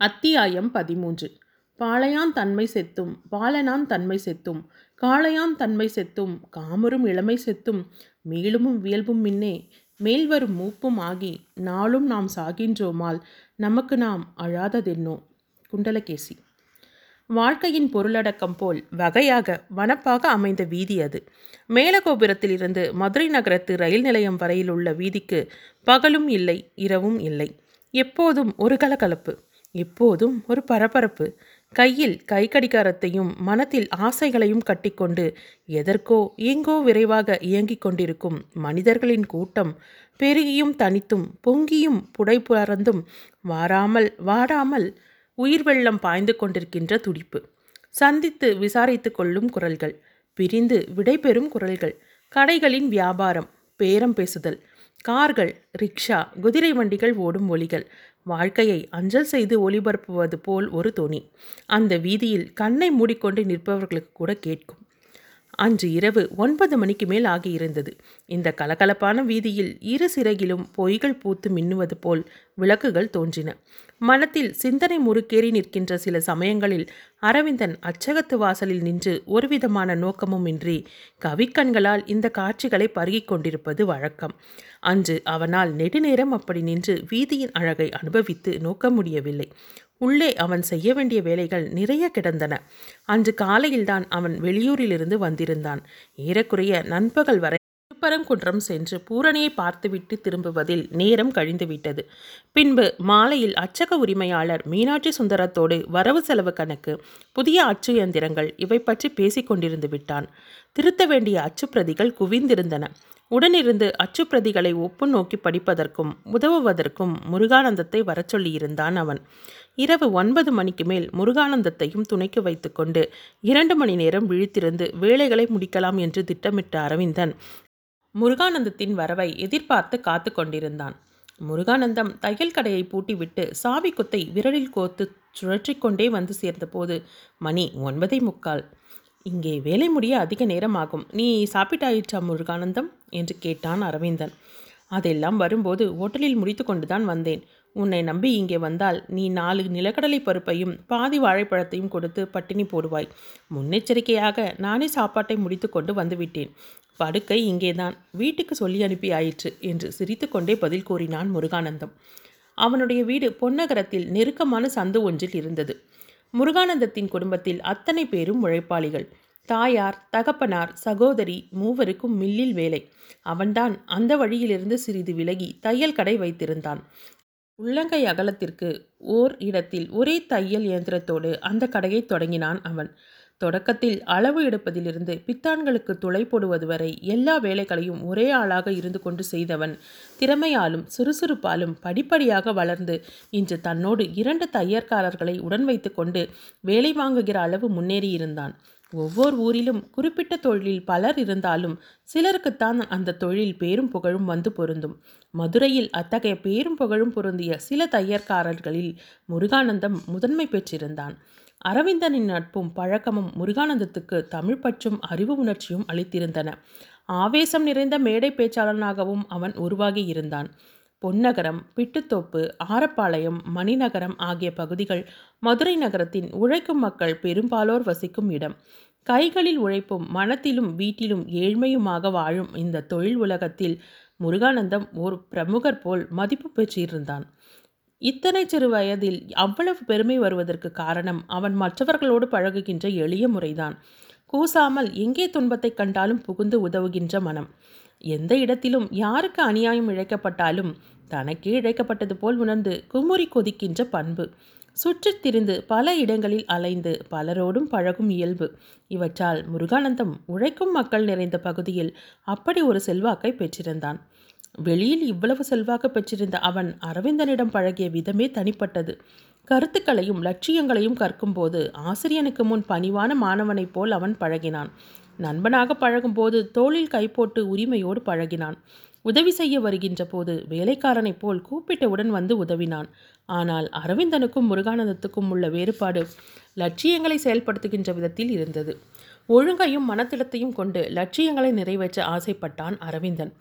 அத்தியாயம் பதிமூன்று. பாளையான் தன்மை செத்தும் பாலனான் தன்மை செத்தும் காளையான் தன்மை செத்தும் காமரும் இளமை செத்தும் மேலுமும் வியல்பும் மின்னே மேல்வரும் மூப்பும் ஆகி நாளும் நாம் சாகின்றோமால் நமக்கு நாம் அழாததென்னோ? குண்டலகேசி. வாழ்க்கையின் பொருளடக்கம் போல் வகையாக வனப்பாக அமைந்த வீதி அது. மேலகோபுரத்திலிருந்து மதுரை நகரத்து ரயில் நிலையம் வரையில் உள்ள வீதிக்கு பகலும் இல்லை இரவும் இல்லை. எப்போதும் ஒரு கலகலப்பு. எப்போதும் ஒரு பரபரப்பு. கையில் கை கடிகாரத்தையும் மனத்தில் ஆசைகளையும் கட்டிக்கொண்டு எதற்கோ எங்கோ விரைவாக இயங்கிக் கொண்டிருக்கும் மனிதர்களின் கூட்டம் பெருகியும் தனித்தும் பொங்கியும் புடைபுறந்தும் வாராமல் வாடாமல் உயிர் வெள்ளம் பாய்ந்து கொண்டிருக்கின்ற துடிப்பு. சந்தித்து விசாரித்து கொள்ளும் குரல்கள் பிரிந்து விடைபெறும் குரல்கள் கடைகளின் வியாபாரம் பேரம் பேசுதல் கார்கள் ரிக்ஷா குதிரை வண்டிகள் ஓடும் ஒலிகள் வாழ்க்கையை அஞ்சல் செய்து ஒளிபரப்புவது போல் ஒரு தொனி. அந்த வீதியில் கண்ணை மூடிக்கொண்டு நிற்பவர்களுக்கு கூட கேட்கும். அன்று இரவு ஒன்பது மணிக்கு மேல் ஆகியிருந்தது. இந்த கலகலப்பான வீதியில் இரு சிறகிலும் பொய்கள் பூத்து மின்னுவது போல் விளக்குகள் தோன்றின. மனத்தில் சிந்தனை முறுக்கேறி நிற்கின்ற சில சமயங்களில் அரவிந்தன் அச்சகத்து வாசலில் நின்று ஒருவிதமான நோக்கமும் இன்றி கவிக்கண்களால் இந்த காட்சிகளை பருகிக் கொண்டிருப்பது வழக்கம். அன்று அவனால் நெடுநேரம் அப்படி நின்று வீதியின் அழகை அனுபவித்து நோக்க முடியவில்லை. உள்ளே அவன் செய்ய வேண்டிய வேலைகள் நிறைய கிடந்தன. அன்று காலையில்தான் அவன் வெளியூரிலிருந்து வந்திருந்தான். ஏறக்குறைய நண்பகல் வரை திருப்பரங்குன்றம் சென்று பூரணியை பார்த்துவிட்டு திரும்புவதில் நேரம் கழிந்துவிட்டது. பின்பு மாலையில் அச்சக உரிமையாளர் மீனாட்சி சுந்தரத்தோடு வரவு செலவு கணக்கு புதிய அச்சு இயந்திரங்கள் இவை பற்றி பேசிக் கொண்டிருந்து விட்டான். திருத்த வேண்டிய அச்சுப்பிரதிகள் குவிந்திருந்தன. உடனிருந்து அச்சுப்பிரதிகளை ஒப்பு நோக்கி படிப்பதற்கும் உதவுவதற்கும் முருகானந்தத்தை வரச்சொல்லியிருந்தான் அவன். இரவு ஒன்பது மணிக்கு மேல் முருகானந்தத்தையும் துணைக்கு வைத்துக்கொண்டு இரண்டு மணி நேரம் விழித்திருந்து வேலைகளை முடிக்கலாம் என்று திட்டமிட்ட அரவிந்தன் முருகானந்தத்தின் வரவை எதிர்பார்த்து காத்து கொண்டிருந்தான். முருகானந்தம் தையல் கடையை பூட்டிவிட்டு சாவி குத்தை விரலில் கோத்து சுழற்றிக்கொண்டே வந்து சேர்ந்தபோது மணி ஒன்பதை முக்கால். இங்கே வேலை முடிய அதிக நேரமாகும். நீ சாப்பிட்டாயிற்றா முருகானந்தம்? என்று கேட்டான் அரவிந்தன். அதெல்லாம் வரும்போது ஓட்டலில் முடித்து கொண்டுதான் வந்தேன். உன்னை நம்பி இங்கே வந்தால் நீ நாலு நிலக்கடலை பருப்பையும் பாதி வாழைப்பழத்தையும் கொடுத்து பட்டினி போடுவாய். முன்னெச்சரிக்கையாக நானே சாப்பாட்டை முடித்து கொண்டு வந்துவிட்டேன். படுக்கை இங்கேதான். வீட்டுக்கு சொல்லி அனுப்பி ஆயிற்று என்று சிரித்துக்கொண்டே பதில் கூறினான் முருகானந்தம். அவனுடைய வீடு பொன்னகரத்தில் நெருக்கமான சந்து ஒன்றில் இருந்தது. முருகானந்தத்தின் குடும்பத்தில் அத்தனை பேரும் உழைப்பாளிகள். தாயார் தகப்பனார் சகோதரி மூவருக்கும் மில்லில் வேலை. அவன்தான் அந்த வழியிலிருந்து சிறிது விலகி தையல் கடை வைத்திருந்தான். உள்ளங்கை அகலத்திற்கு ஓர் இடத்தில் ஒரே தையல் இயந்திரத்தோடு அந்த கடையை தொடங்கினான் அவன். தொடக்கத்தில் அளவு எடுப்பதிலிருந்து பித்தான்களுக்கு துளை போடுவது வரை எல்லா வேலைகளையும் ஒரே ஆளாக இருந்து கொண்டு செய்தவன். திறமையாலும் சுறுசுறுப்பாலும் படிப்படியாக வளர்ந்து இன்று தன்னோடு இரண்டு தையற்காரர்களை உடன் வைத்து கொண்டு வேலை வாங்குகிற அளவு முன்னேறியிருந்தான். ஒவ்வொரு ஊரிலும் குறிப்பிட்ட தொழிலில் பலர் இருந்தாலும் சிலருக்குத்தான் அந்த தொழில் பேரும் புகழும் வந்து பொருந்தும். மதுரையில் அத்தகைய பேரும் புகழும் பொருந்திய சில தையற்காரர்களில் முருகானந்தம் முதன்மை பெற்றிருந்தான். அரவிந்தனின் நட்பும் பழக்கமும் முருகானந்தத்துக்கு தமிழ் பற்றும் அறிவு உணர்ச்சியும் அளித்திருந்தன. ஆவேசம் நிறைந்த மேடை பேச்சாளனாகவும் அவன் உருவாகி இருந்தான். பொன்னகரம் பிட்டுத்தோப்பு ஆரப்பாளையம் மணிநகரம் ஆகிய பகுதிகள் மதுரை நகரத்தின் உழைக்கும் மக்கள் பெரும்பாலோர் வசிக்கும் இடம். கைகளில் உழைப்பும் மனத்திலும் வீட்டிலும் ஏழ்மையுமாக வாழும் இந்த தொழில் உலகத்தில் முருகானந்தம் ஒரு பிரமுகர் போல் மதிப்பு பெற்றிருந்தான். இத்தனை சிறு வயதில் அவ்வளவு பெருமை வருவதற்கு காரணம் அவன் மற்றவர்களோடு பழகுகின்ற எளிய முறைதான். கூசாமல் எங்கே துன்பத்தை கண்டாலும் புகுந்து உதவுகின்ற மனம். எந்த இடத்திலும் யாருக்கு அநியாயம் இழைக்கப்பட்டாலும் தனக்கே இழைக்கப்பட்டது போல் உணர்ந்து குமுறி கொதிக்கின்ற பண்பு. சுற்றித் திரிந்து பல இடங்களில் அலைந்து பலரோடும் பழகும் இயல்பு. இவற்றால் முருகானந்தம் உழைக்கும் மக்கள் நிறைந்த பகுதியில் அப்படி ஒரு செல்வாக்கை பெற்றிருந்தான். வெளியில் இவ்வளவு செல்வாக்கு பெற்றிருந்த அவன் அரவிந்தனிடம் பழகிய விதமே தனிப்பட்டது. கருத்துக்களையும் லட்சியங்களையும் கற்கும்போது ஆசிரியனுக்கு முன் பணிவான மாணவனைப் போல் அவன் பழகினான். நண்பனாக பழகும்போது தோளில் கை போட்டு உரிமையோடு பழகினான். உதவி செய்ய வருகின்ற போது வேலைக்காரனைப் போல் கூப்பிட்டவுடன் வந்து உதவினான். ஆனால் அரவிந்தனுக்கும் முருகானந்தத்துக்கும் உள்ள வேறுபாடு லட்சியங்களை செயல்படுத்துகின்ற விதத்தில் இருந்தது. ஒழுங்கையும் மனத்திடத்தையும் கொண்டு லட்சியங்களை நிறைவேற்ற ஆசைப்பட்டான் அரவிந்தன்.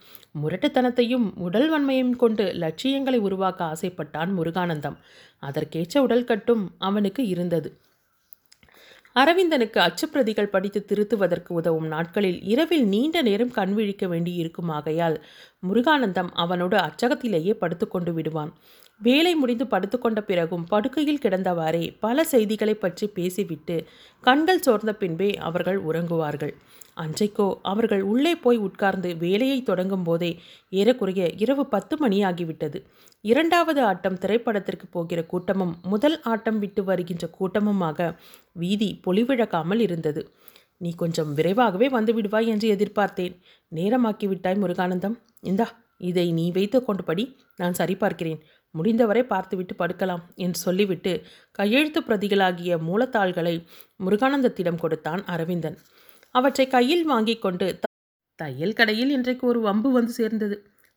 முரட்டுத்தனத்தையும் உடல் வன்மையும் கொண்டு லட்சியங்களை உருவாக்க ஆசைப்பட்டான் முருகானந்தம். அதற்கேற்ற உடல் கட்டும் அவனுக்கு இருந்தது. அரவிந்தனுக்கு அச்சுப்பிரதிகள் படித்து திருத்துவதற்கு உதவும் நாட்களில் இரவில் நீண்ட நேரம் கண்விழிக்க வேண்டியிருக்கும் ஆகையால் முருகானந்தம் அவனோடு அச்சகத்திலேயே படுத்துக்கொண்டு விடுவான். வேலை முடிந்து படுத்துக்கொண்ட பிறகும் படுக்கையில் கிடந்தவாறே பல செய்திகளை பற்றி பேசிவிட்டு கண்கள் சோர்ந்த பின்பே அவர்கள் உறங்குவார்கள். அன்றைக்கோ அவர்கள் உள்ளே போய் உட்கார்ந்து வேலையை தொடங்கும் போதே ஏறக்குறைய இரவு பத்து மணியாகிவிட்டது. இரண்டாவது ஆட்டம் திரைப்படத்திற்கு போகிற கூட்டமும் முதல் ஆட்டம் விட்டு வருகின்ற கூட்டமுமாக வீதி பொலிவிழக்காமல் இருந்தது. நீ கொஞ்சம் விரைவாகவே வந்து விடுவாய் என்று எதிர்பார்த்தேன். நேரமாக்கி விட்டாய் முருகானந்தம். இந்தா இதை நீ வைத்து கொண்டு படி நான் சரிபார்க்கிறேன். முடிந்தவரை பார்த்துவிட்டு படுக்கலாம் என்று சொல்லிவிட்டு கையெழுத்து பிரதிகளாகிய மூலத்தாள்களை முருகானந்தத்திடம் கொடுத்தான் அரவிந்தன். அவற்றை கையில் வாங்கி கொண்டு தையல் கடையில் இன்றைக்கு ஒரு வம்பு வந்து சேர்ந்தது.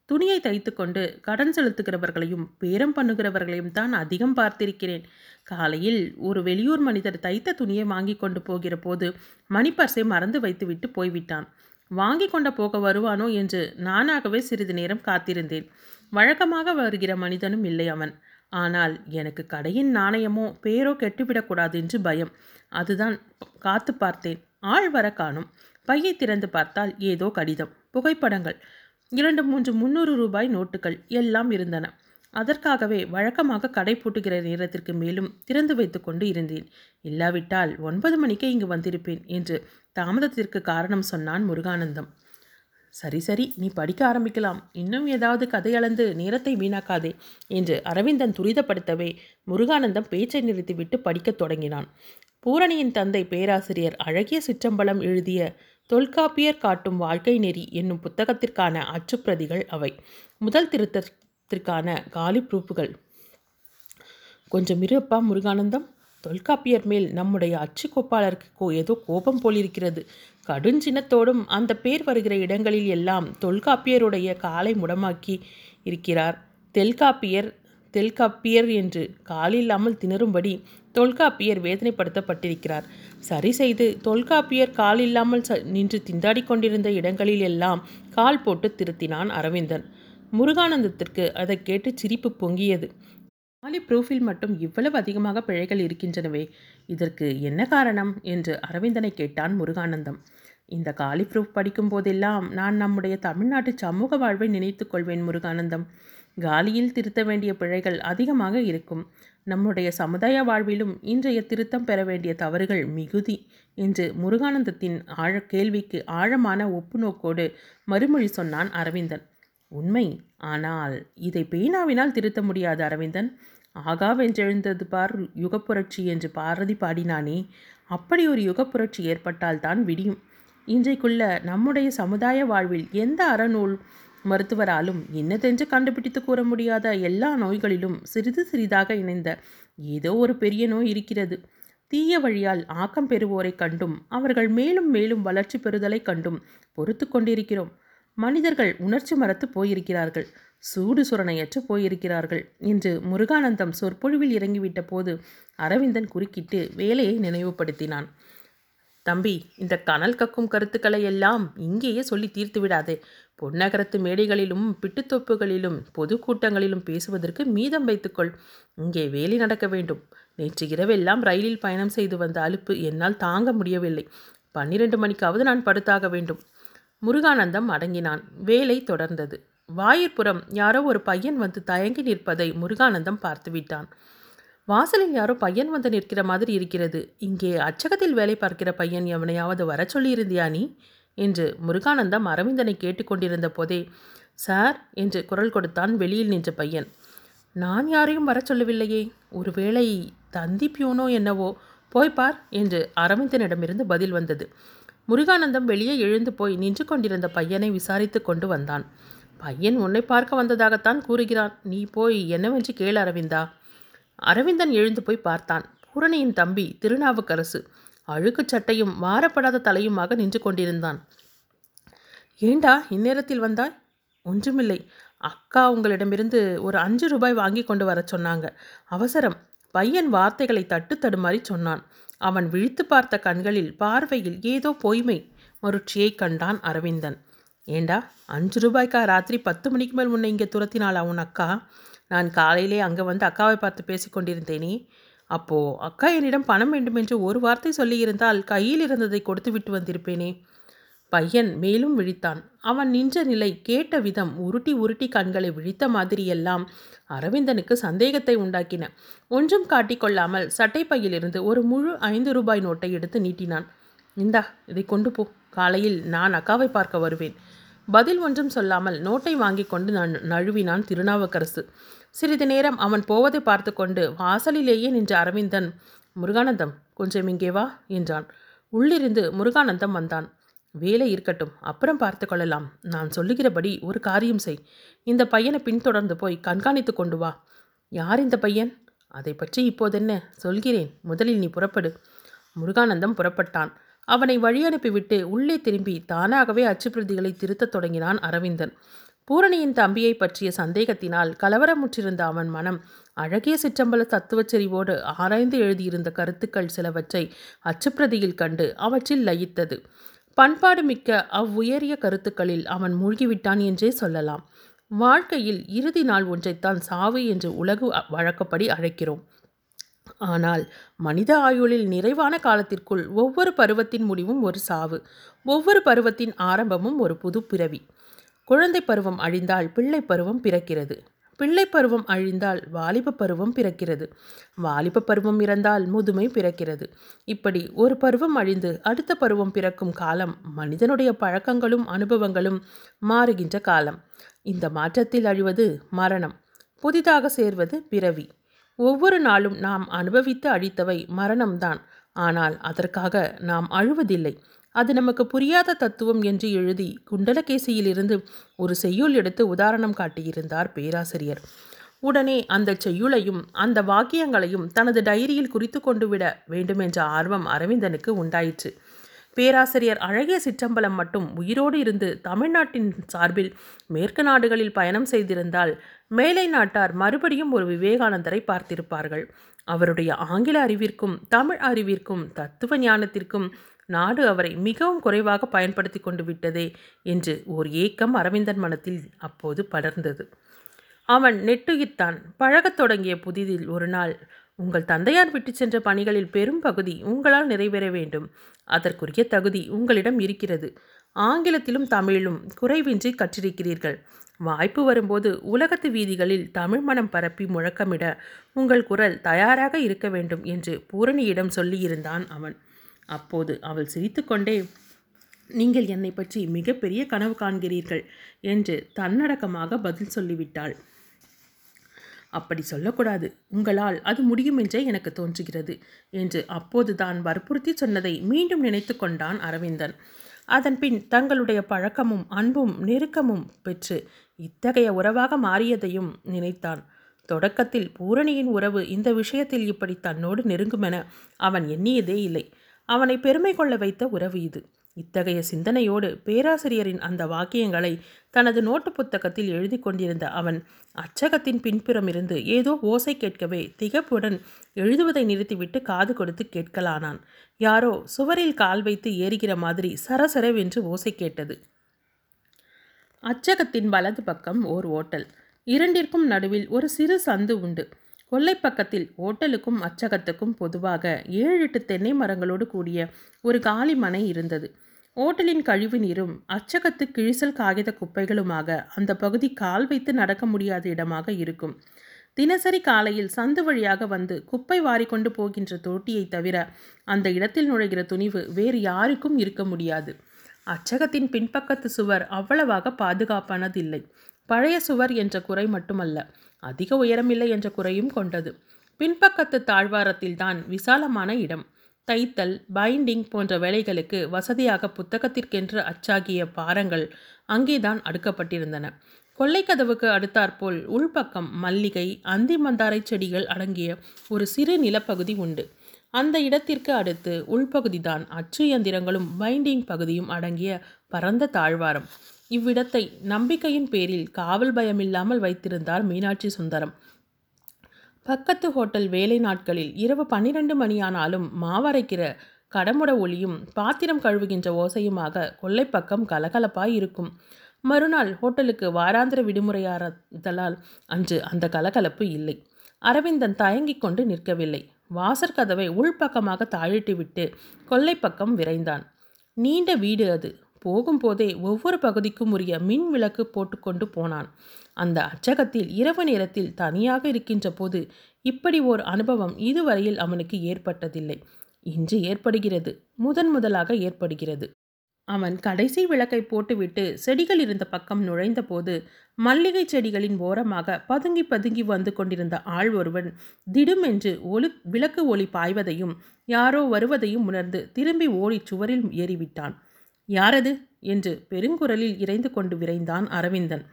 துணியை தைத்து கொண்டு கடன் செலுத்துகிறவர்களையும் பேரம் பண்ணுகிறவர்களையும் தான் அதிகம் பார்த்திருக்கிறேன். காலையில் ஒரு வெளியூர் மனிதர் தைத்த துணியை வாங்கி கொண்டு போகிற போது மணிப்பர்ஸை மறந்து வைத்துவிட்டு போய்விட்டான். வாங்கி கொண்ட போக வருவானோ? என்று நானாகவே சிறிது நேரம் காத்திருந்தேன். வழக்கமாக வருகிற மனிதனும் இல்லை அவன். ஆனால் எனக்கு கடையின் நாணயமோ பேரோ கெட்டுவிடக்கூடாது என்று பயம். அதுதான் காத்து பார்த்தேன். ஆள் வர காணும். பையை திறந்து பார்த்தால் ஏதோ கடிதம். புகைப்படங்கள். இரண்டு மூன்று முந்நூறு ரூபாய் நோட்டுகள் எல்லாம் இருந்தன. அதற்காகவே வழக்கமாக கடை பூட்டுகிற நேரத்திற்கு மேலும் திறந்து வைத்து கொண்டு இருந்தேன். இல்லாவிட்டால் ஒன்பது மணிக்கே இங்கு வந்திருப்பேன் என்று தாமதத்திற்கு காரணம் சொன்னான் முருகானந்தம். சரி சரி நீ படிக்க ஆரம்பிக்கலாம். இன்னும் ஏதாவது கதையளந்து நேரத்தை வீணாக்காதே என்று அரவிந்தன் துரிதப்படுத்தவே முருகானந்தம் பேச்சை நிறுத்திவிட்டு படிக்கத் தொடங்கினான். பூரணியின் தந்தை பேராசிரியர் அழகிய சிற்றம்பலம் எழுதிய தொல்காப்பியர் காட்டும் வாழ்க்கை நெறி என்னும் புத்தகத்திற்கான அச்சுப்பிரதிகள் அவை. முதல் திருத்தத்திற்கான காலி ப்ரூப்புகள் கொஞ்சம் இருப்பா முருகானந்தம். தொல்காப்பியர் மேல் நம்முடைய அச்சு கோப்பாளருக்கு ஏதோ கோபம் போலிருக்கிறது. கடுஞ்சினத்தோடும் அந்த பேர் வருகிற இடங்களில் எல்லாம் தொல்காப்பியருடைய காலை முடமாக்கி இருக்கிறார். தெல்காப்பியர் தெல்காப்பியர் என்று காலில்லாமல் திணறும்படி தொல்காப்பியர் வேதனைப்படுத்தப்பட்டிருக்கிறார். சரி செய்து தொல்காப்பியர் கால் இல்லாமல் நின்று திண்டாடி கொண்டிருந்த இடங்களில் எல்லாம் கால் போட்டு திருத்தினான் அரவிந்தன். முருகானந்தத்திற்கு அதை கேட்டு சிரிப்பு பொங்கியது. காலி ப்ரூஃபில் மட்டும் இவ்வளவு அதிகமாக பிழைகள் இருக்கின்றனவே இதற்கு என்ன காரணம்? என்று அரவிந்தனை கேட்டான் முருகானந்தம். இந்த காலி ப்ரூஃப் படிக்கும் போதெல்லாம் நான் நம்முடைய தமிழ்நாட்டு சமூக வாழ்வை நினைத்துக் கொள்வேன் முருகானந்தம். காலியில் திருத்த வேண்டிய பிழைகள் அதிகமாக இருக்கும். நம்முடைய சமுதாய வாழ்விலும் இன்றைய திருத்தம் பெற வேண்டிய தவறுகள் மிகுதி என்று முருகானந்தத்தின் ஆழ கேள்விக்கு ஆழமான ஒப்புநோக்கோடு மறுமொழி சொன்னான் அரவிந்தன். உண்மை. ஆனால் இதை பேனாவினால் திருத்த முடியாது அரவிந்தன். ஆகாவென்றெழுந்தது பார் யுகப்புரட்சி என்று பாரதி பாடினானே. அப்படி ஒரு யுகப்புரட்சி ஏற்பட்டால்தான் விடியும். இன்றைக்குள்ள நம்முடைய சமுதாய வாழ்வில் எந்த அறநூல் மருத்துவராலும் என்னதென்று கண்டுபிடித்து கூற முடியாத எல்லா நோய்களிலும் சிறிது சிறிதாக இணைந்த ஏதோ ஒரு பெரிய நோய் இருக்கிறது. தீய வழியால் ஆக்கம் பெறுவோரை கண்டும் அவர்கள் மேலும் மேலும் வளர்ச்சி பெறுதலை கண்டும் பொறுத்து கொண்டிருக்கிறோம். மனிதர்கள் உணர்ச்சி மரத்து போயிருக்கிறார்கள் சூடு சுரணையற்று போயிருக்கிறார்கள் என்று முருகானந்தம் சொற்பொழிவில் இறங்கிவிட்ட போது அரவிந்தன் குறுக்கிட்டு வேலையை நினைவுபடுத்தினான். தம்பி இந்த கனல் கக்கும் கருத்துக்களை எல்லாம் இங்கேயே சொல்லி தீர்த்து விடாதே. பொன்னகரத்து மேடைகளிலும் பிட்டுத்தொப்புகளிலும் பொதுக்கூட்டங்களிலும் பேசுவதற்கு மீதம் வைத்துக்கொள். இங்கே வேலை நடக்க வேண்டும். நேற்று இரவெல்லாம் ரயிலில் பயணம் செய்து வந்த அலுப்பு என்னால் தாங்க முடியவில்லை. பன்னிரண்டு மணிக்காவது நான் படுத்தாக வேண்டும். முருகானந்தம் அடங்கினான். வேலை தொடர்ந்தது. வாயிற்புறம் யாரோ ஒரு பையன் வந்து தயங்கி நிற்பதை முருகானந்தம் பார்த்துவிட்டான். வாசலில் யாரோ பையன் வந்து நிற்கிற மாதிரி இருக்கிறது. இங்கே அச்சகத்தில் வேலை பார்க்கிற பையன் எவனையாவது வர சொல்லியிருந்தியா நீ? என்று முருகானந்தம் அரவிந்தனை கேட்டுக்கொண்டிருந்த போதே சார் என்று குரல் கொடுத்தான் வெளியில் நின்ற பையன். நான் யாரையும் வர சொல்லவில்லையே. ஒருவேளை தந்தி பியூனோ என்னவோ? போய்பார் என்று அரவிந்தனிடமிருந்து பதில் வந்தது. முருகானந்தம் வெளியே எழுந்து போய் நின்று கொண்டிருந்த பையனை விசாரித்து கொண்டு வந்தான். பையன் உன்னை பார்க்க வந்ததாகத்தான் கூறுகிறான். நீ போய் என்னவென்று கேள் அரவிந்தா. அரவிந்தன் எழுந்து போய் பார்த்தான். பூரணியின் தம்பி திருநாவுக்கரசு அழுக்கு சட்டையும் மாறப்படாத தலையுமாக நின்று கொண்டிருந்தான். ஏண்டா இந்நேரத்தில் வந்தாய்? ஒன்றுமில்லை. அக்கா உங்களிடமிருந்து ஒரு அஞ்சு ரூபாய் வாங்கி கொண்டு வர சொன்னாங்க. அவசரம். பையன் வார்த்தைகளை தட்டு தடுமாறி சொன்னான். அவன் விழித்து பார்த்த கண்களில் பார்வையில் ஏதோ பொய்மை மருட்சியை கண்டான் அரவிந்தன். ஏண்டா அஞ்சு ரூபாய்க்கா ராத்திரி பத்து மணிக்கு மேல் உன்னை இங்கே துரத்தினாளா உன் அக்கா? நான் காலையிலே அங்கே வந்து அக்காவை பார்த்து பேசிக்கொண்டிருந்தேனே. அப்போ அக்கா என்னிடம் பணம் வேண்டுமென்று ஒரு வார்த்தை சொல்லியிருந்தால் கையில் இருந்ததை கொடுத்து விட்டு வந்திருப்பேனே. பையன் மேலும் விழித்தான். அவன் நின்ற நிலை கேட்ட விதம் உருட்டி உருட்டி கண்களை விழித்த மாதிரியெல்லாம் அரவிந்தனுக்கு சந்தேகத்தை உண்டாக்கின. ஒன்றும் காட்டிக்கொள்ளாமல் சட்டை பையிலிருந்து ஒரு முழு ஐந்து ரூபாய் நோட்டை எடுத்து நீட்டினான். இந்தா இதை கொண்டு போ. காலையில் நான் அக்காவை பார்க்க வருவேன். பதில் ஒன்றும் சொல்லாமல் நோட்டை வாங்கி கொண்டு நான் நழுவினான் திருநாவுக்கரசு. சிறிது நேரம் அவன் போவதை பார்த்து கொண்டு வாசலிலேயே நின்ற அரவிந்தன் முருகானந்தம் கொஞ்சம் இங்கே வா என்றான். உள்ளிருந்து முருகானந்தம் வந்தான். வேலை இருக்கட்டும் அப்புறம் பார்த்து கொள்ளலாம். நான் சொல்லுகிறபடி ஒரு காரியம் செய். இந்த பையனை பின்தொடர்ந்து போய் கண்காணித்து கொண்டு வா. யார் இந்த பையன்? அதை பற்றி இப்போதென்ன? சொல்கிறேன். முதலில் நீ புறப்படு. முருகானந்தம் புறப்பட்டான். அவனை வழியனுப்பிவிட்டு உள்ளே திரும்பி தானாகவே அச்சுப்பிரதிகளை திருத்தத் தொடங்கினான் அரவிந்தன். பூரணியின் தம்பியை பற்றிய சந்தேகத்தினால் கலவரமுற்றிருந்த அவன் மனம் அழகிய சிற்றம்பல தத்துவச் செறிவோடு ஆராய்ந்து எழுதியிருந்த கருத்துக்கள் சிலவற்றை அச்சுப்பிரதியில் கண்டு அவற்றில் லயித்தது. பண்பாடு மிக்க அவ்வுயரிய கருத்துக்களில் அவன் மூழ்கிவிட்டான் என்றே சொல்லலாம். வாழ்க்கையில் இறுதி நாள் ஒன்றைத்தான் சாவு என்று உலகு வழக்கப்படி அழைக்கிறோம். ஆனால் மனித ஆயுளில் நிறைவான காலத்திற்குள் ஒவ்வொரு பருவத்தின் முடிவும் ஒரு சாவு ஒவ்வொரு பருவத்தின் ஆரம்பமும் ஒரு புது பிறவி. குழந்தை பருவம் அழிந்தால் பிள்ளை பருவம் பிறக்கிறது. பிள்ளை பருவம் அழிந்தால் வாலிப பருவம் பிறக்கிறது. வாலிப பருவம் இறந்தால் முதுமை பிறக்கிறது. இப்படி ஒரு பருவம் அழிந்து அடுத்த பருவம் பிறக்கும் காலம் மனிதனுடைய பழக்கங்களும் அனுபவங்களும் மாறுகின்ற காலம். இந்த மாற்றத்தில் அழிவது மரணம் புதிதாக சேர்வது பிறவி. ஒவ்வொரு நாளும் நாம் அனுபவித்து அழித்தவை மரணம்தான். ஆனால் அதற்காக நாம் அழுவதில்லை. அது நமக்கு புரியாத தத்துவம் என்று எழுதி குண்டலகேசியிலிருந்து ஒரு செய்யுள் எடுத்து உதாரணம் காட்டியிருந்தார் பேராசிரியர். உடனே அந்த செய்யுளையும் அந்த வாக்கியங்களையும் தனது டைரியில் குறித்து கொண்டு விட வேண்டுமென்ற ஆர்வம் அரவிந்தனுக்கு உண்டாயிற்று. பேராசிரியர் அழகிய சிற்றம்பலம் மட்டும் உயிரோடு இருந்து தமிழ்நாட்டின் சார்பில் மேற்கு நாடுகளில் பயணம் செய்திருந்தால் மேலை நாட்டார் மறுபடியும் ஒரு விவேகானந்தரை பார்த்திருப்பார்கள். அவருடைய ஆங்கில அறிவிற்கும் தமிழ் அறிவிற்கும் தத்துவ ஞானத்திற்கும் நாடு அவரை மிகவும் குறைவாக பயன்படுத்தி கொண்டு விட்டதே என்று ஓர் ஏக்கம் அரவிந்தன் மனத்தில் அப்போது படர்ந்தது. அவன் நெட்டுகித்தான் பழகத் தொடங்கிய புதிதில் ஒரு நாள் உங்கள் தந்தையார் விட்டு சென்ற பணிகளில் பெரும் பகுதி உங்களால் நிறைவேற வேண்டும். அதற்குரிய தகுதி உங்களிடம் இருக்கிறது. ஆங்கிலத்திலும் தமிழிலும் குறைவின்றி கற்றிருக்கிறீர்கள். வாய்ப்பு வரும்போது உலகத்து வீதிகளில் தமிழ் மனம் பரப்பி முழக்கமிட உங்கள் குரல் தயாராக இருக்க வேண்டும் என்று பூரணியிடம் சொல்லியிருந்தான் அவன். அப்போது அவள் சிரித்துக்கொண்டே நீங்கள் என்னை பற்றி மிகப்பெரிய கனவு காண்கிறீர்கள் என்று தன்னடக்கமாக பதில் சொல்லிவிட்டாள். அப்படி சொல்லக்கூடாது. உங்களால் அது முடியும் என்றே எனக்கு தோன்றுகிறது என்று அப்போது தான் வற்புறுத்தி சொன்னதை மீண்டும் நினைத்து கொண்டான் அரவிந்தன். அதன்பின் தங்களுடைய பழக்கமும் அன்பும் நெருக்கமும் பெற்று இத்தகைய உறவாக மாறியதையும் நினைத்தான். தொடக்கத்தில் பூரணியின் உறவு இந்த விஷயத்தில் இப்படி தன்னோடு நெருங்குமென அவன் எண்ணியதே இல்லை. அவனை பெருமை கொள்ள வைத்த உறவு இது. இத்தகைய சிந்தனையோடு பேராசிரியரின் அந்த வாக்கியங்களை தனது நோட்டு புத்தகத்தில் எழுதி கொண்டிருந்த அவன் அச்சகத்தின் பின்புறமிருந்து ஏதோ ஓசை கேட்கவே திகப்புடன் எழுதுவதை நிறுத்திவிட்டு காது கொடுத்து கேட்கலானான். யாரோ சுவரில் கால் வைத்து ஏறுகிற மாதிரி சரசரவென்று ஓசை கேட்டது. அச்சகத்தின் வலது பக்கம் ஓர் ஓட்டல். இரண்டிற்கும் நடுவில் ஒரு சிறு சந்து உண்டு. கொல்லை பக்கத்தில் ஓட்டலுக்கும் அச்சகத்துக்கும் பொதுவாக ஏழு எட்டு தென்னை மரங்களோடு கூடிய ஒரு காலி மனை இருந்தது. ஓட்டலின் கழிவு நீரும் அச்சகத்து கிழிசல் காகித குப்பைகளுமாக அந்த பகுதி கால் வைத்து நடக்க முடியாத இடமாக இருக்கும். தினசரி காலையில் சந்து வழியாக வந்து குப்பை வாரிக்கொண்டு போகின்ற தோட்டியை தவிர அந்த இடத்தில் நுழைகிற துணிவு வேறு யாருக்கும் இருக்க முடியாது. அச்சகத்தின் பின்பக்கத்து சுவர் அவ்வளவாக பாதுகாப்பானதில்லை. பழைய சுவர் என்ற குறை மட்டுமல்ல அதிக உயரமில்லை என்ற குறையும் கொண்டது. பின்பக்கத்து தாழ்வாரத்தில் தான் விசாலமான இடம். தைத்தல் பைண்டிங் போன்ற வேலைகளுக்கு வசதியாக புத்தகத்திற்கென்று அச்சாகிய பாரங்கள் அங்கேதான் அடுக்கப்பட்டிருந்தன. கொள்ளைக்கதவுக்கு அடுத்தாற்போல் உள்பக்கம் மல்லிகை அந்தி மந்தாரை செடிகள் அடங்கிய ஒரு சிறு நிலப்பகுதி உண்டு. அந்த இடத்திற்கு அடுத்து உள்பகுதிதான் அச்சு இயந்திரங்களும் பைண்டிங் பகுதியும் அடங்கிய பரந்த தாழ்வாரம். இவ்விடத்தை நம்பிக்கையின் பேரில் காவல் பயமில்லாமல் வைத்திருந்தார் மீனாட்சி சுந்தரம். பக்கத்து ஹோட்டல் வேலை நாட்களில் இரவு பன்னிரண்டு மணியானாலும் மாவரைக்கிற கடமுட ஒளியும் பாத்திரம் கழுவுகின்ற ஓசையுமாக கொல்லைப்பக்கம் கலகலப்பாய் இருக்கும். மறுநாள் ஹோட்டலுக்கு வாராந்திர விடுமுறையாரதலால் அன்று அந்த கலகலப்பு இல்லை. அரவிந்தன் தயங்கிக் கொண்டு நிற்கவில்லை. வாசற்கதவை உள்பக்கமாக தாழிட்டு விட்டு கொல்லை பக்கம் விரைந்தான். நீண்ட வீடு அது. போகும்போதே ஒவ்வொரு பகுதிக்கும் உரிய மின் விளக்கு போட்டுக்கொண்டு போனான். அந்த அச்சகத்தில் இரவு நேரத்தில் தனியாக இருக்கின்ற போது இப்படி ஓர் அனுபவம் இதுவரையில் அவனுக்கு ஏற்பட்டதில்லை. இன்று ஏற்படுகிறது முதன் முதலாக ஏற்படுகிறது. அவன் கடைசி விளக்கை போட்டுவிட்டு செடிகள் இருந்த பக்கம் நுழைந்தபோது மல்லிகை செடிகளின் ஓரமாக பதுங்கி பதுங்கி வந்து கொண்டிருந்த ஆள் ஒருவன் திடுமென்று ஒளி விளக்கு ஒளி பாய்வதையும் யாரோ வருவதையும் உணர்ந்து திரும்பி ஓடிச் சுவரில் ஏறிவிட்டான். யாரது? என்று பெருங்குரலில் இறைந்து கொண்டு விரைந்தான் அரவிந்தன்.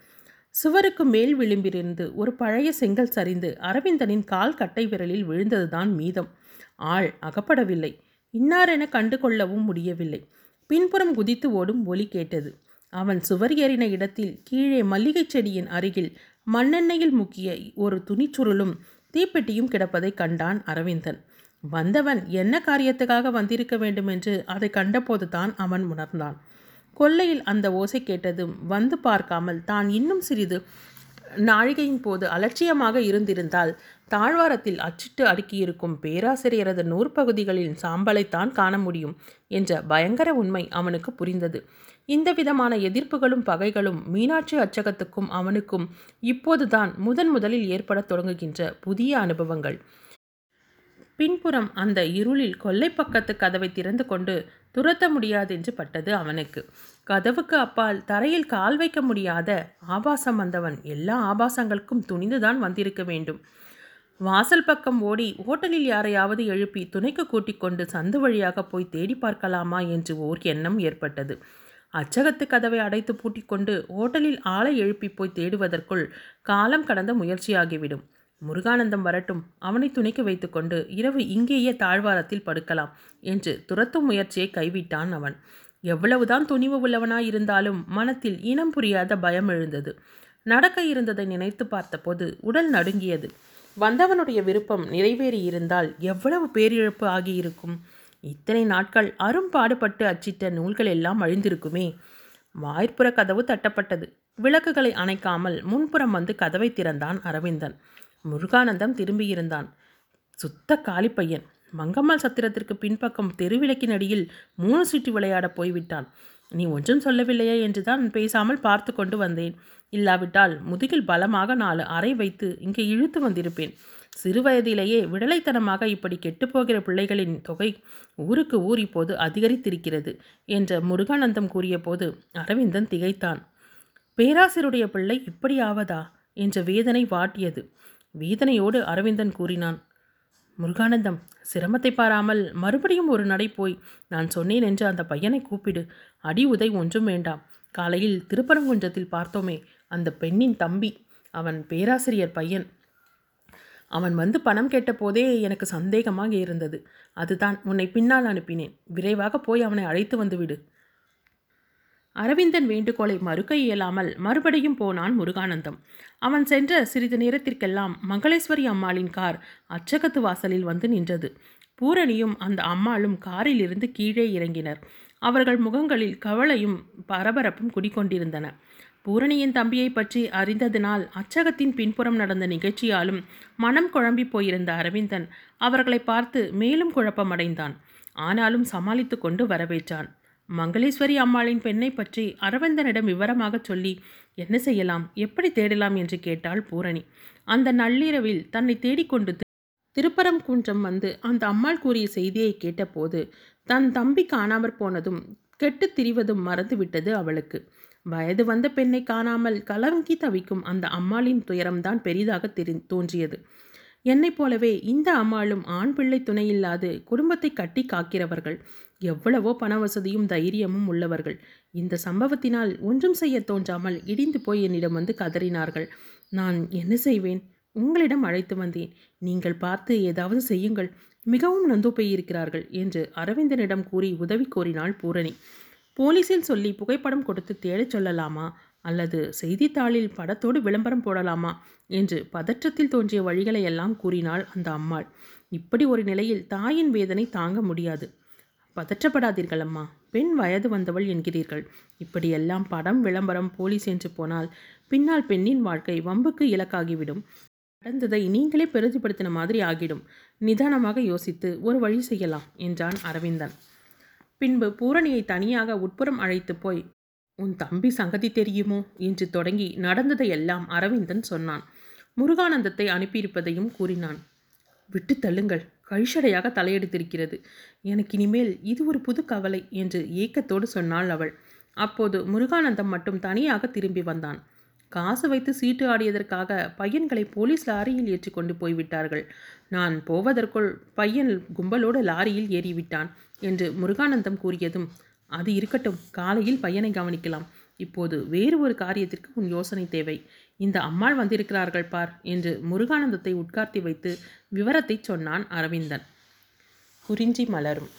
சுவருக்கு மேல் விளிம்பிலிருந்து ஒரு பழைய செங்கல் சரிந்து அரவிந்தனின் கால் கட்டை விரலில் விழுந்ததுதான் மீதம். ஆள் அகப்படவில்லை. இன்னாரென கண்டு கொள்ளவும் முடியவில்லை. பின்புறம் குதித்து ஓடும் ஒலி கேட்டது. அவன் சுவர் ஏறின இடத்தில் கீழே மல்லிகைச் செடியின் அருகில் மண்ணெண்ணெயில் முக்கிய ஒரு துணிச்சுருளும் தீப்பெட்டியும் கிடப்பதை கண்டான் அரவிந்தன். வந்தவன் என்ன காரியத்துக்காக வந்திருக்க வேண்டும் என்று அதை கண்டபோது தான் அவன் உணர்ந்தான். கொல்லையில் அந்த ஓசை கேட்டதும் வந்து பார்க்காமல் தான் இன்னும் சிறிது நாழிகையின் போது அலட்சியமாக இருந்திருந்தால் தாழ்வாரத்தில் அச்சிட்டு அடுக்கியிருக்கும் பேராசிரியரது நூற்பகுதிகளின் சாம்பலைத்தான் காண முடியும் என்ற பயங்கர உண்மை அவனுக்கு புரிந்தது. இந்த விதமான எதிர்ப்புகளும் பகைகளும் மீனாட்சி அச்சகத்துக்கும் அவனுக்கும் இப்போதுதான் முதன் முதலில் ஏற்படத் தொடங்குகின்ற புதிய அனுபவங்கள். பின்புறம் அந்த இருளில் கொல்லை பக்கத்து கதவை திறந்து கொண்டு துரத்த முடியாதென்று பட்டது அவனுக்கு. கதவுக்கு அப்பால் தரையில் கால் வைக்க முடியாத ஆபாசம் வந்தவன் எல்லா ஆபாசங்களுக்கும் துணிந்துதான் வந்திருக்க வேண்டும். வாசல் பக்கம் ஓடி ஹோட்டலில் யாரையாவது எழுப்பி துணைக்கு கூட்டிக் கொண்டு சந்து வழியாக போய் தேடி பார்க்கலாமா என்று ஓர் எண்ணம் ஏற்பட்டது. அச்சகத்து கதவை அடைத்து பூட்டிக்கொண்டு ஹோட்டலில் ஆளை எழுப்பி போய் தேடுவதற்குள் காலம் கடந்த முயற்சியாகிவிடும். முருகானந்தம் வரட்டும். அவனை துணைக்கு வைத்துக்கொண்டு இரவு இங்கேயே தாழ்வாரத்தில் படுக்கலாம் என்று துரத்தும் முயற்சியை கைவிட்டான் அவன். எவ்வளவுதான் துணிவு உள்ளவனாய் இருந்தாலும் மனத்தில் இனம் புரியாத பயம் எழுந்தது. நடக்க இருந்ததை நினைத்து பார்த்தபோது உடல் நடுங்கியது. வந்தவனுடைய விருப்பம் நிறைவேறி இருந்தால் எவ்வளவு பேரிழப்பு ஆகியிருக்கும்? இத்தனை நாட்கள் அரும்பாடுபட்டு அச்சிட்ட நூல்கள் எல்லாம் அழிந்திருக்குமே. வாய்ப்புற கதவு தட்டப்பட்டது. விளக்குகளை அணைக்காமல் முன்புறம் வந்து கதவை திறந்தான் அரவிந்தன். முருகானந்தம் திரும்பியிருந்தான். சுத்த காலிப்பையன் மங்கம்மாள் சத்திரத்திற்கு பின்பக்கம் தெருவிளக்கின் அடியில் மூணு சுற்றி விளையாடப் போய்விட்டான். நீ ஒன்றும் சொல்லவில்லையே என்றுதான் பேசாமல் பார்த்து கொண்டு வந்தேன். இல்லாவிட்டால் முதுகில் பலமாக நாலு அறை வைத்து இங்கே இழுத்து வந்திருப்பேன். சிறுவயதிலேயே விடலைத்தனமாக இப்படி கெட்டுப்போகிற பிள்ளைகளின் தொகை ஊருக்கு ஊர் இப்போது அதிகரித்திருக்கிறது என்ற முருகானந்தம் கூறியபோது அரவிந்தன் திகைத்தான். பேராசிரியருடைய பிள்ளை இப்படி ஆவதா என்ற வேதனை வாட்டியது. வேதனையோடு அரவிந்தன் கூறினான் முருகானந்தம் சிரமத்தை பாராமல் மறுபடியும் ஒரு நடை போய் நான் சொன்னேன் என்று அந்த பையனை கூப்பிடு. அடி உதை ஒன்றும் வேண்டாம். காலையில் திருப்பரங்குன்றத்தில் பார்த்தோமே அந்த பெண்ணின் தம்பி. அவன் பேராசிரியர் பையன். அவன் வந்து பணம் கேட்டபோதே எனக்கு சந்தேகமாக இருந்தது. அதுதான் உன்னை பின்னால் அனுப்பினேன். விரைவாக போய் அவனை அழைத்து வந்துவிடு அரவிந்தன் வேண்டுகோளை மறுக்க இயலாமல் மறுபடியும் போனான் முருகானந்தம். அவன் சென்ற சிறிது நேரத்திற்கெல்லாம் மங்களேஸ்வரி அம்மாளின் கார் அச்சகத்து வாசலில் வந்து நின்றது. பூரணியும் அந்த அம்மாளும் காரில் இருந்து கீழே இறங்கினர். அவர்கள் முகங்களில் கவலையும் பரபரப்பும் குடிக்கொண்டிருந்தன பூரணியின் தம்பியை பற்றி அறிந்ததினால் அச்சகத்தின் பின்புறம் நடந்த நிகழ்ச்சியாலும் மனம் குழம்பி போயிருந்த அரவிந்தன் அவர்களை பார்த்து மேலும் குழப்பமடைந்தான். ஆனாலும் சமாளித்து கொண்டு வரவேற்றான். மங்களேஸ்வரி அம்மாளின் பெண்ணை பற்றி அரவிந்தனிடம் விவரமாக சொல்லி என்ன செய்யலாம்? எப்படி தேடலாம்? என்று கேட்டாள் பூரணி. அந்த நள்ளிரவில் தன்னை தேடிக்கொண்டு திருப்பரங்குன்றம் வந்து அந்த அம்மாள் கூறிய செய்தியை கேட்டபோது தன் தம்பி காணாமற் போனதும் கெட்டுத் திரிவதும் மறந்துவிட்டது அவளுக்கு. வயது வந்த பெண்ணை காணாமல் கலங்கி தவிக்கும் அந்த அம்மாளின் துயரம்தான் பெரிதாக தெரி தோன்றியது. என்னைப் போலவே இந்த அம்மாளும் ஆண் பிள்ளை துணையில்லாது குடும்பத்தை கட்டி காக்கிறவர்கள். எவ்வளவோ பண வசதியும் தைரியமும் உள்ளவர்கள். இந்த சம்பவத்தினால் ஒன்றும் செய்ய தோன்றாமல் இடிந்து போய் என்னிடம் வந்து கதறினார்கள். நான் என்ன செய்வேன்? உங்களிடம் அழைத்து வந்தேன். நீங்கள் பார்த்து ஏதாவது செய்யுங்கள். மிகவும் நொந்து போயிருக்கிறார்கள் என்று அரவிந்தனிடம் கூறி உதவி கோரினாள் பூரணி. போலீஸில் சொல்லி புகைப்படம் கொடுத்து தேடச் சொல்லலாமா? அல்லது செய்தித்தாளில் படத்தோடு விளம்பரம் போடலாமா என்று பதற்றத்தில் தோன்றிய வழிகளை எல்லாம் கூறினாள் அந்த அம்மாள். இப்படி ஒரு நிலையில் தாயின் வேதனை தாங்க முடியாது. பதற்றப்படாதீர்கள் அம்மா. பெண் வயது வந்தவள் என்கிறீர்கள். இப்படியெல்லாம் படம் விளம்பரம் போலீஸ் என்று போனால் பின்னால் பெண்ணின் வாழ்க்கை வம்புக்கு இலக்காகிவிடும். நடந்ததை நீங்களே பெருதிப்படுத்தின மாதிரி ஆகிடும். நிதானமாக யோசித்து ஒரு வழி செய்யலாம் என்றான் அரவிந்தன். பின்பு பூரணியை தனியாக உட்புறம் அழைத்து போய் உன் தம்பி சங்கதி தெரியுமோ? என்று தொடங்கி நடந்ததையெல்லாம் அரவிந்தன் சொன்னான். முருகானந்தத்தை அனுப்பியிருப்பதையும் கூறினான். விட்டு தள்ளுங்கள். கழிஷடையாக தலையெடுத்திருக்கிறது. எனக்கு இனிமேல் இது ஒரு புது கவலை என்று ஏக்கத்தோடு சொன்னாள் அவள். அப்போது முருகானந்தம் மட்டும் தனியாக திரும்பி வந்தான். காசு வைத்து சீட்டு ஆடியதற்காக பையன்களை போலீஸ் லாரியில் ஏற்றி கொண்டு போய்விட்டார்கள். நான் போவதற்குள் பையன் கும்பலோடு லாரியில் ஏறிவிட்டான் என்று முருகானந்தம் கூறியதும் அது இருக்கட்டும். காலையில் பையனை கவனிக்கலாம். இப்போது வேறு ஒரு காரியத்திற்கு உன் யோசனை தேவை. இந்த அம்மாள் வந்திருக்கிறார்கள் பார் என்று முருகானந்தத்தை உட்கார்த்தி வைத்து விவரத்தை சொன்னான் அரவிந்தன். குறிஞ்சி மலரும்.